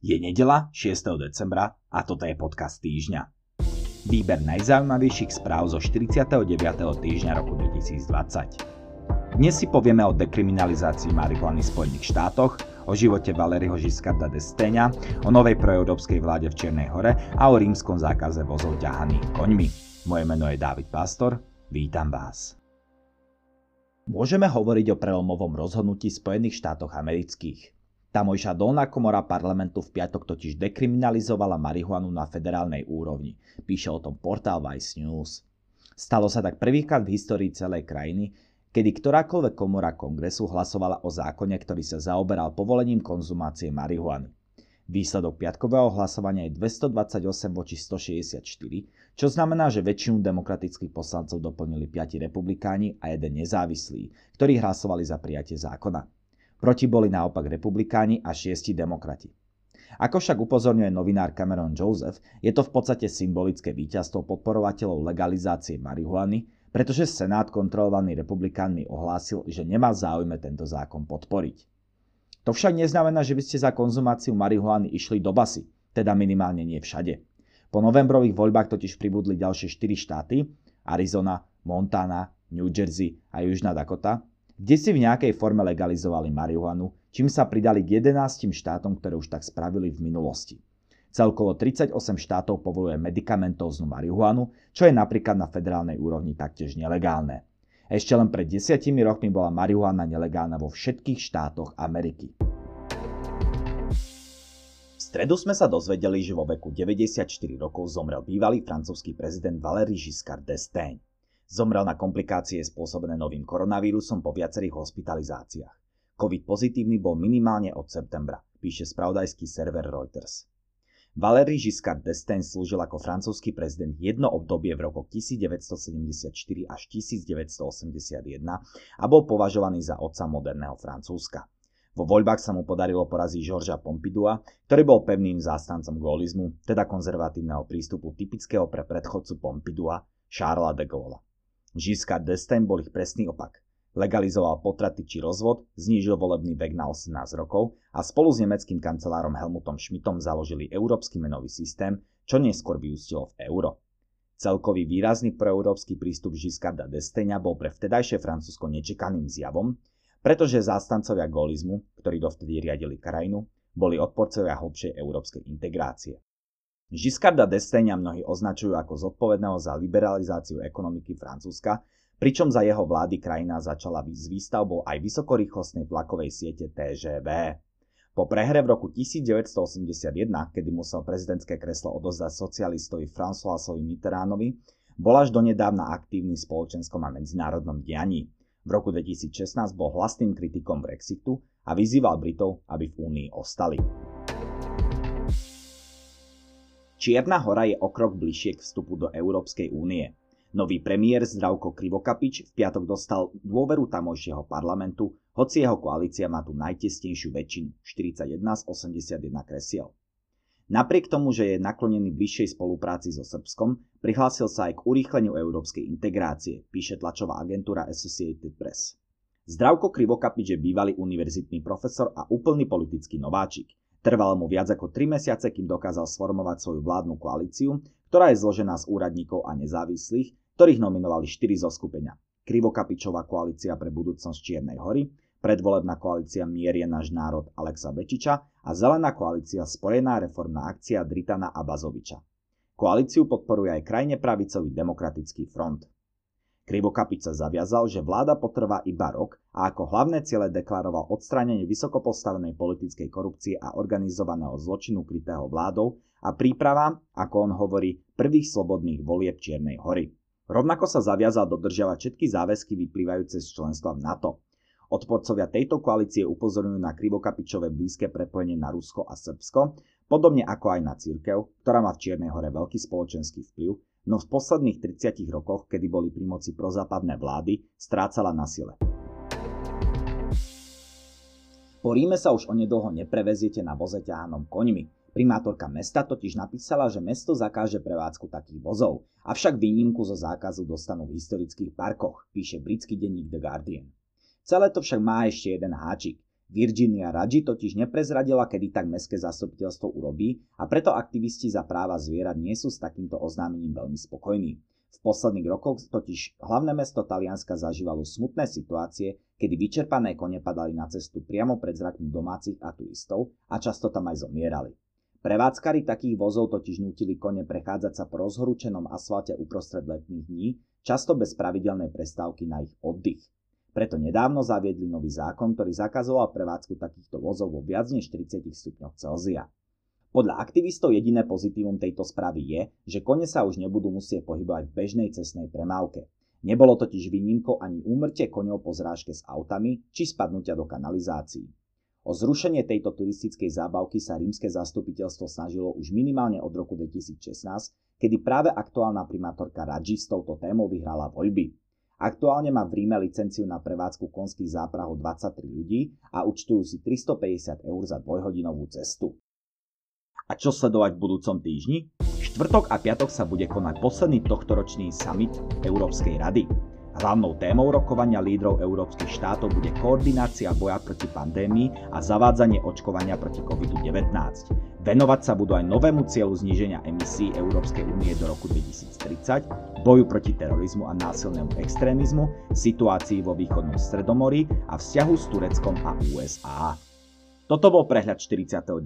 Je nedela 6. decembra a toto je podcast týždňa. Výber najzaujímavejších správ zo 49. týždňa roku 2020. Dnes si povieme o dekriminalizácii marihuany v Spojených štátoch, o živote Valeryho Žiskarda d'Esteňa, o novej proeurópskej vláde v Čiernej hore a o rímskom zákaze vozov ťahaných koňmi. Moje meno je David Pastor, vítam vás. Môžeme hovoriť o prelomovom rozhodnutí Spojených štátoch amerických. Tamojšia dolná komora parlamentu v piatok totiž dekriminalizovala marihuanu na federálnej úrovni. Píše o tom portál Vice News. Stalo sa tak prvýkrát v histórii celej krajiny, kedy ktorákoľvek komora kongresu hlasovala o zákone, ktorý sa zaoberal povolením konzumácie marihuany. Výsledok piatkového hlasovania je 228 voči 164, čo znamená, že väčšinu demokratických poslancov doplnili 5 republikáni a jeden nezávislý, ktorí hlasovali za prijatie zákona. Proti boli naopak republikáni a šiesti demokrati. Ako však upozorňuje novinár Cameron Joseph, je to v podstate symbolické víťazstvo podporovateľov legalizácie marihuany, pretože Senát kontrolovaný republikánmi ohlásil, že nemá záujme tento zákon podporiť. To však neznamená, že by ste za konzumáciu marihuany išli do basy, teda minimálne nie všade. Po novembrových voľbách totiž pribudli ďalšie 4 štáty, Arizona, Montana, New Jersey a Južná Dakota, kde si v nejakej forme legalizovali marihuanu, čím sa pridali k 11 štátom, ktoré už tak spravili v minulosti. Celkovo 38 štátov povoluje medikamentóznu marihuanu, čo je napríklad na federálnej úrovni taktiež nelegálne. Ešte len pred desiatimi rokmi bola marihuana nelegálna vo všetkých štátoch Ameriky. V stredu sme sa dozvedeli, že vo veku 94 rokov zomrel bývalý francúzsky prezident Valéry Giscard d'Estaing. Zomrel na komplikácie spôsobené novým koronavírusom po viacerých hospitalizáciách. COVID pozitívny bol minimálne od septembra, píše spravodajský server Reuters. Valéry Giscard d'Estaing slúžil ako francúzsky prezident jedno obdobie v rokoch 1974 až 1981 a bol považovaný za otca moderného Francúzska. Vo voľbách sa mu podarilo poraziť Georgea Pompidua, ktorý bol pevným zástancom golizmu, teda konzervatívneho prístupu typického pre predchodcu Pompidua, Charlesa de Gaulle. Giscard d'Estaing bol ich presný opak. Legalizoval potraty či rozvod, znížil volebný vek na 18 rokov a spolu s nemeckým kancelárom Helmutom Schmidtom založili Európsky menový systém, čo neskôr vyústilo v euro. Celkový výrazný proeurópsky prístup Giscarda d'Estainga bol pre vtedajšie Francúzsko nečakaným zjavom, pretože zástancovia golizmu, ktorí dovtedy riadili krajinu, boli odporcovia hlbšej európskej integrácie. Giscarda d'Estainga mnohí označujú ako zodpovedného za liberalizáciu ekonomiky Francúzska, pričom za jeho vlády krajina začala s výstavbou aj vysokorýchlostnej vlakovej siete TGV. Po prehre v roku 1981, kedy musel prezidentské kreslo odozdať socialistovi Françoisovi Mitterandovi, bol až donedávna aktívny v spoločenskom a medzinárodnom dianí. V roku 2016 bol hlasným kritikom Brexitu a vyzýval Britov, aby v Únii ostali. Čierna hora je o krok bližšie k vstupu do Európskej únie. Nový premiér Zdravko Krivokapič v piatok dostal dôveru tamojšieho parlamentu, hoci jeho koalícia má tu najtesnejšiu väčšinu, 41 z 81 kresiel. Napriek tomu, že je naklonený bližšej spolupráci so Srbskom, prihlásil sa aj k urýchleniu európskej integrácie, píše tlačová agentúra Associated Press. Zdravko Krivokapič je bývalý univerzitný profesor a úplný politický nováčik. Trvalo mu viac ako 3 mesiace, kým dokázal sformovať svoju vládnu koalíciu, ktorá je zložená z úradníkov a nezávislých, ktorých nominovali 4 zo skupenia. Krivokapičová koalícia pre budúcnosť Čiernej hory, predvolebná koalícia Mierie náš národ Alexa Bečiča a zelená koalícia Spojená reformná akcia Dritana Bazoviča. Koalíciu podporuje aj krajne pravicový demokratický front. Krivokapič sa zaviazal, že vláda potrvá iba rok a ako hlavné ciele deklaroval odstránenie vysoko postavenej politickej korupcie a organizovaného zločinu krytého vládou a príprava, ako on hovorí, prvých slobodných volieb Čiernej hory. Rovnako sa zaviazal dodržiavať všetky záväzky vyplývajúce z členstva v NATO. Odporcovia tejto koalície upozorňujú na Krivokapičové blízke prepojenie na Rusko a Srbsko, podobne ako aj na církev, ktorá má v Čiernej hore veľký spoločenský vplyv no v posledných 30 rokoch, kedy boli pri moci prozápadné vlády, strácala na sile. Po Ríme sa už onedlho nepreveziete na voze ťahanom koňmi. Primátorka mesta totiž napísala, že mesto zakáže prevádzku takých vozov, avšak výnimku zo zákazu dostanú v historických parkoch, píše britský denník The Guardian. Celé to však má ešte jeden háčik. Virginia Radži totiž neprezradila, kedy tak mestské zastupiteľstvo urobí a preto aktivisti za práva zvierat nie sú s takýmto oznámením veľmi spokojní. V posledných rokoch totiž hlavné mesto Talianska zažívalo smutné situácie, kedy vyčerpané kone padali na cestu priamo pred zrakmi domácich a turistov a často tam aj zomierali. Prevádzkari takých vozov totiž nutili kone prechádzať sa po rozhorúčenom asfalte uprostred letných dní, často bez pravidelnej prestávky na ich oddych. Preto nedávno zaviedli nový zákon, ktorý zakazoval prevádzku takýchto vozov vo viac než 40 stupňoch Celzia. Podľa aktivistov jediné pozitívum tejto správy je, že kone sa už nebudú musieť pohybovať v bežnej cestnej premávke. Nebolo totiž výnimkou ani úmrtie koňov po zrážke s autami či spadnutia do kanalizácií. O zrušenie tejto turistickej zábavky sa rímske zastupiteľstvo snažilo už minimálne od roku 2016, kedy práve aktuálna primátorka Radži s touto témou vyhrala voľby. Aktuálne má v Ríme licenciu na prevádzku konských záprahov 23 ľudí a účtujú si 350 eur za dvojhodinovú cestu. A čo sledovať v budúcom týždni? Štvrtok a piatok sa bude konať posledný tohtoročný summit Európskej rady. Hlavnou témou rokovania lídrov európskych štátov bude koordinácia boja proti pandémii a zavádzanie očkovania proti COVID-19. Venovať sa budú aj novému cieľu zníženia emisí Európskej únie do roku 2030, boju proti terorizmu a násilnému extrémizmu, situácii vo východnom Stredomorí a vzťahu s Tureckom a USA. Toto bol prehľad 49.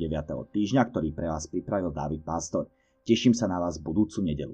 týždňa, ktorý pre vás pripravil David Pastor. Teším sa na vás budúcu nedelu.